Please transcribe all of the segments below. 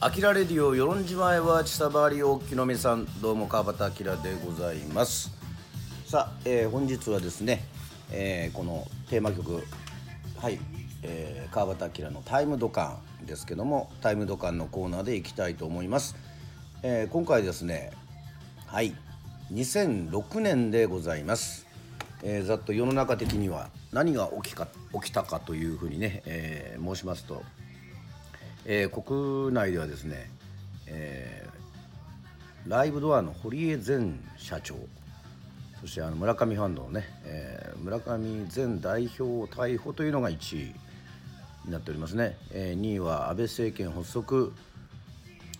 アキラレディオ与論島へは千さばりおきのみさんどうも川端明でございます。さあ、えー、本日はですね、えー、このテーマ曲はい、えー、川端明のタイムドカンですけどもタイムドカンのコーナーでいきたいと思います、えー、今回ですねはい2006年でございます、えー、ざっと世の中的には何が起きか起きたかというふうにね、えー、申しますとえー、国内ではですね、えー、ライブドアの堀江前社長そしてあの村上ファンドのね、えー、村上前代表逮捕というのが1位になっておりますね、えー、2位は安倍政権発足、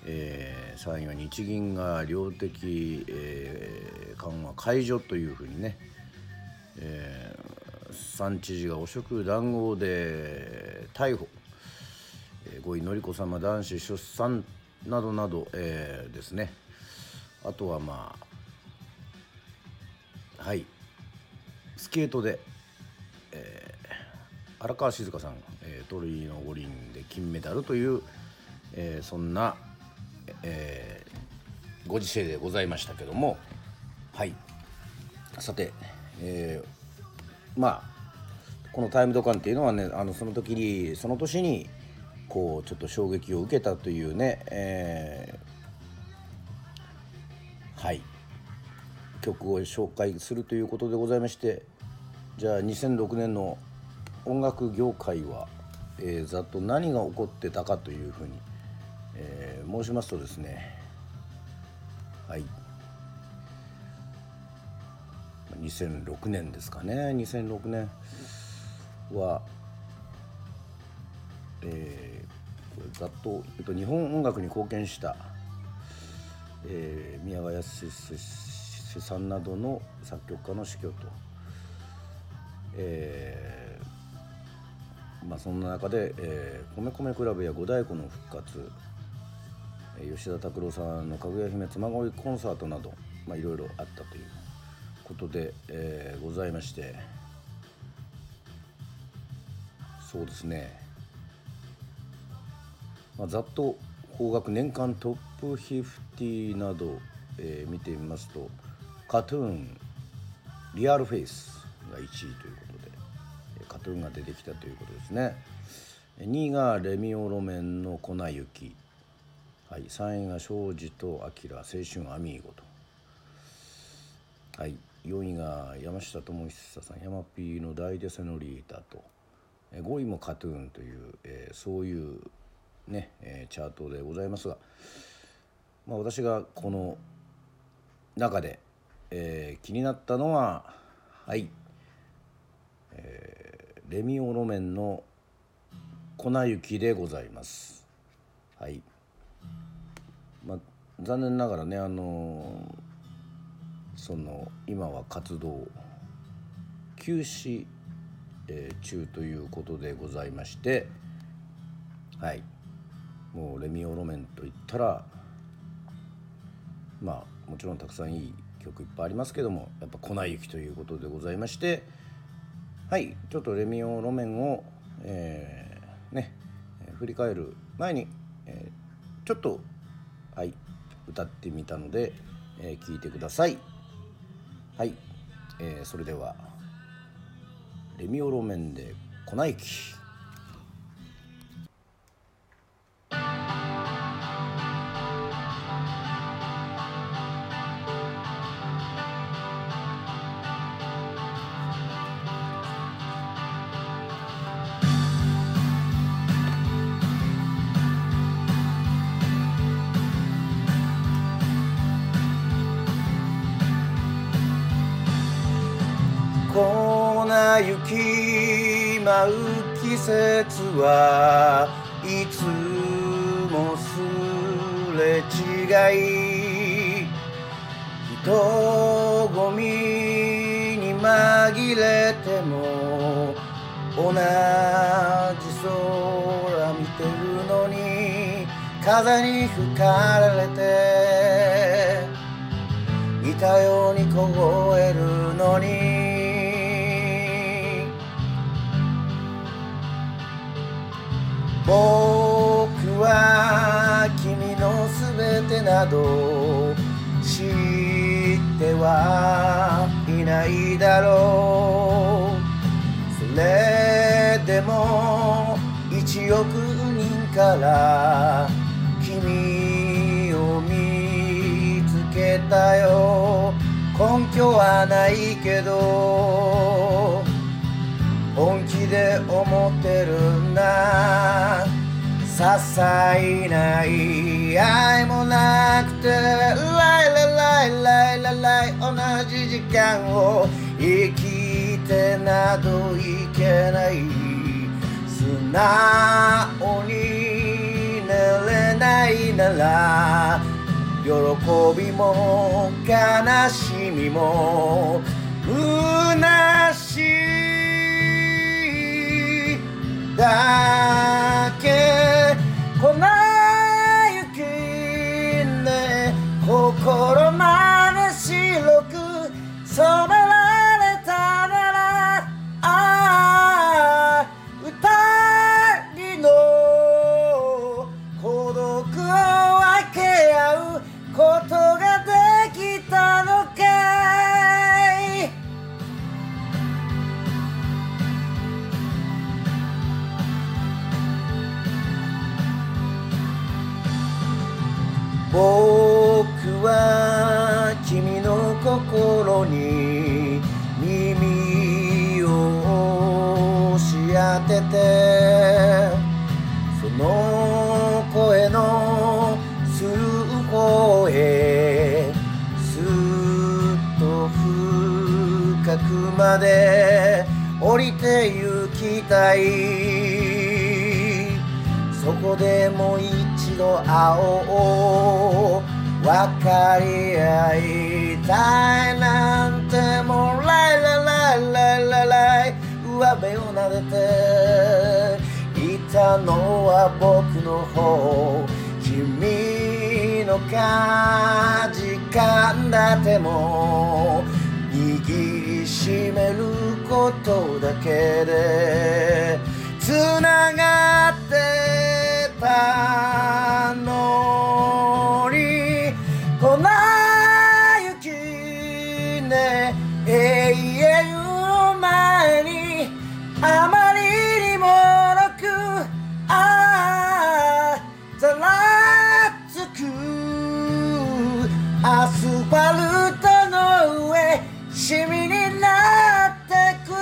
えー、3位は日銀が量的、えー、緩和解除というふうにね、えー、3知事が汚職談合で逮捕。五位典子様男子出産などなど、えー、ですね。あとはまあはい。スケートで、えー、荒川静香さん、えー、鳥居の五輪で金メダルという、えー、そんな、えー、ご時世でございましたけどもはい。さて、えー、まあこのタイムドカンっていうのはねあのその時にその年にこうちょっと衝撃を受けたというね、えー、はい。曲を紹介するということでございましてじゃあ2006年の音楽業界は、えー、ざっと何が起こってたかというふうに、えー、申しますとですねはい。2006年ですかね。2006年はえー、ざっと言うと日本音楽に貢献した、えー、宮川康さんなどの作曲家の死去と、えー、まあ、そんな中で、えー、米米クラブや五太鼓の復活吉田拓郎さんの「かぐや姫妻恋コンサート」など、いろいろあったということで、えー、ございましてそうですね。まあ、ざっと邦楽年間トップ50など、えー、見てみますとカトゥーンリアルフェイスが1位ということでカトゥーンが出てきたということですね。2位がレミオロメンの粉雪、はい、3位が庄司と明青春アミーゴと、はい、4位が山下智久さんヤマピーの大デセノリータと。5位もカトゥーンという、えー、そういうね、えー、チャートでございますが、まあ、私がこの中で、えー、気になったのははい、えー、レミオロメンの粉雪でございます。はい、まあ、残念ながらねあのその今は活動休止、えー、中ということでございましてはいもうレミオロメンといったらまあもちろんたくさんいい曲いっぱいありますけどもやっぱ粉雪ということでございましてはいちょっとレミオロメンを、えー、ね、振り返る前に、えー、ちょっとはい歌ってみたので、えー、聞いてください。はい、えー、それではレミオロメンで粉雪。雪舞う季節はいつもすれ違い人混みに紛れても同じ空見てるのに風に吹かれて似たように凍えるのに。僕は君の全てなど知ってはいないだろう。それでも一億人から君を見つけたよ。根拠はないけど本気で思ってるんだ些細ない。合いもなくてライラライライラライ同じ時間を生きてなどいけない。素直になれないなら喜びも悲しみも虚しいだけ。粉雪ね。心ま心に耳を押し当ててその声のする方へすっと深くまで降りて行きたい。そこでもう一度会おう分かり合いたいなんてもうライライライライラライ。上辺を撫でていたのは僕の方。君のかじかんだ手も握りしめることだけで。アスファルトの上シミになってくよ。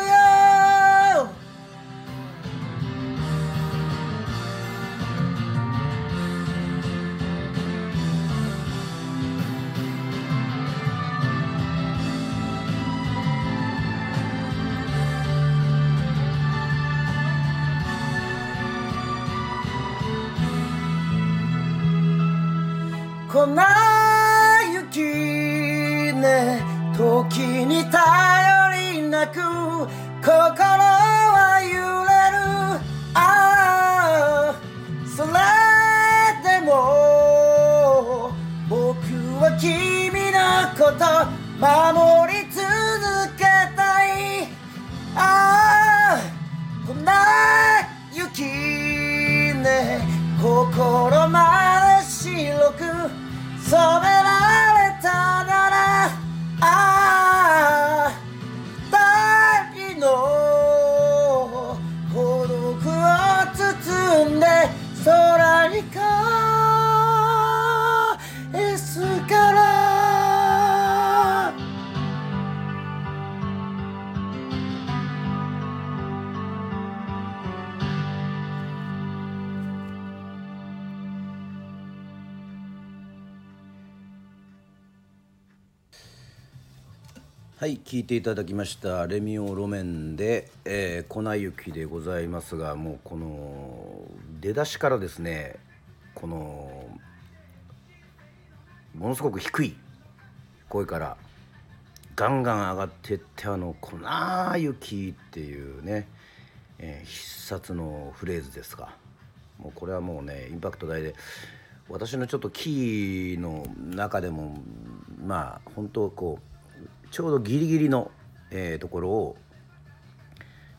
粉雪ね。時に頼りなく心は揺れる。ああそれでも僕は君のこと守り続けたい。ああこんな雪ね。心まで白く染められたならああ二人の孤独を包んで空に返はい聞いていただきましたレミオロメンで、えー、粉雪でございますがもうこの出だしからですねこのものすごく低い声からガンガン上がってってあの「粉雪」っていうね、えー必殺のフレーズですがもうこれはもうねインパクト大で私のちょっとキーの中でもまあ本当こうちょうどギリギリの、えーところを、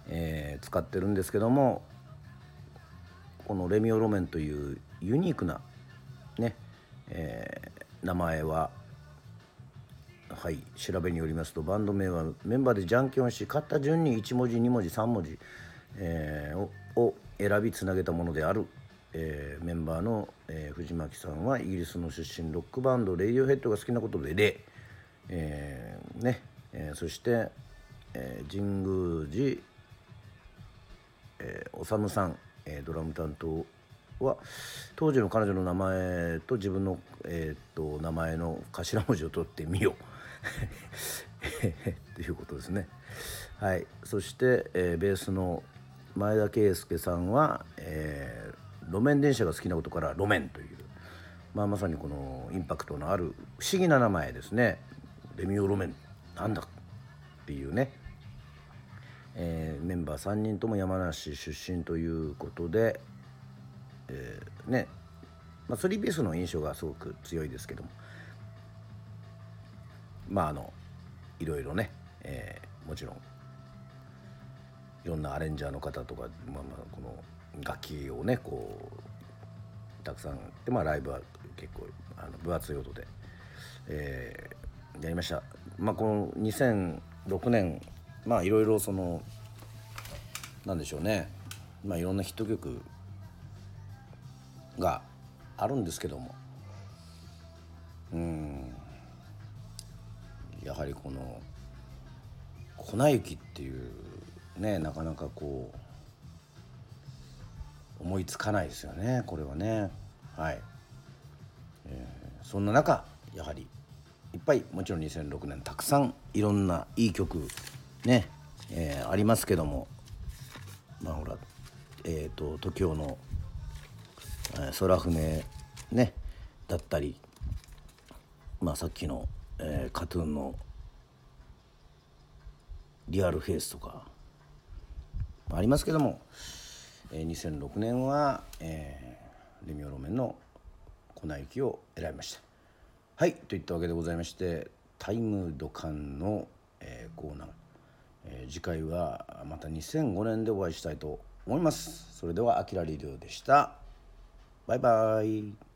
えー使ってるんですけどもこのレミオロメンというユニークなね、えー名前ははい調べによりますとバンド名はメンバーでじゃんけんし勝った順に1文字2文字3文字、えー、を選びつなげたものである、えー、メンバーの、えー、藤巻さんはイギリスの出身ロックバンドレイディオヘッドが好きなことでレ、えー、ねえー、そして、えー、神宮寺、えー、修さん、えー、ドラム担当は当時の彼女の名前と自分の、えー、っと名前の頭文字を取ってみよう。ということですね。はい、そして、えー、ベースの前田圭介さんは、えー、路面電車が好きなことから路面という、まあ、まさにこのインパクトのある不思議な名前ですね。レミオ路面なんだっていうね、えー、メンバー3人とも山梨出身ということで、えー、ね。まあ、3ピースの印象がすごく強いですけども。まああのいろいろね、えー、もちろんいろんなアレンジャーの方とか、まあ、まあこの楽器をねこうたくさんで、まあ、ライブは結構あの分厚い音で、えー、やりました。まあ、この2006年まあいろいろそのなんでしょうね。まあいろんなヒット曲があるんですけども。うん。やはりこの粉雪っていうねなかなかこう思いつかないですよねこれはね。はい、えー、そんな中やはりいっぱいもちろん2006年たくさんいろんないい曲ね、えー、ありますけどもまあほらえっ、ー、と TOKIO の「空船」ねだったりまあさっきのえー、カトゥーンのリアルフェイスとかありますけども、えー、2006年は、えー、レミオロメンの粉雪を選びました。はいといったわけでございましてタイムドカンの、えー、コーナー、えー、次回はまた2005年でお会いしたいと思います。それではアキラリディオでした。バイバイ。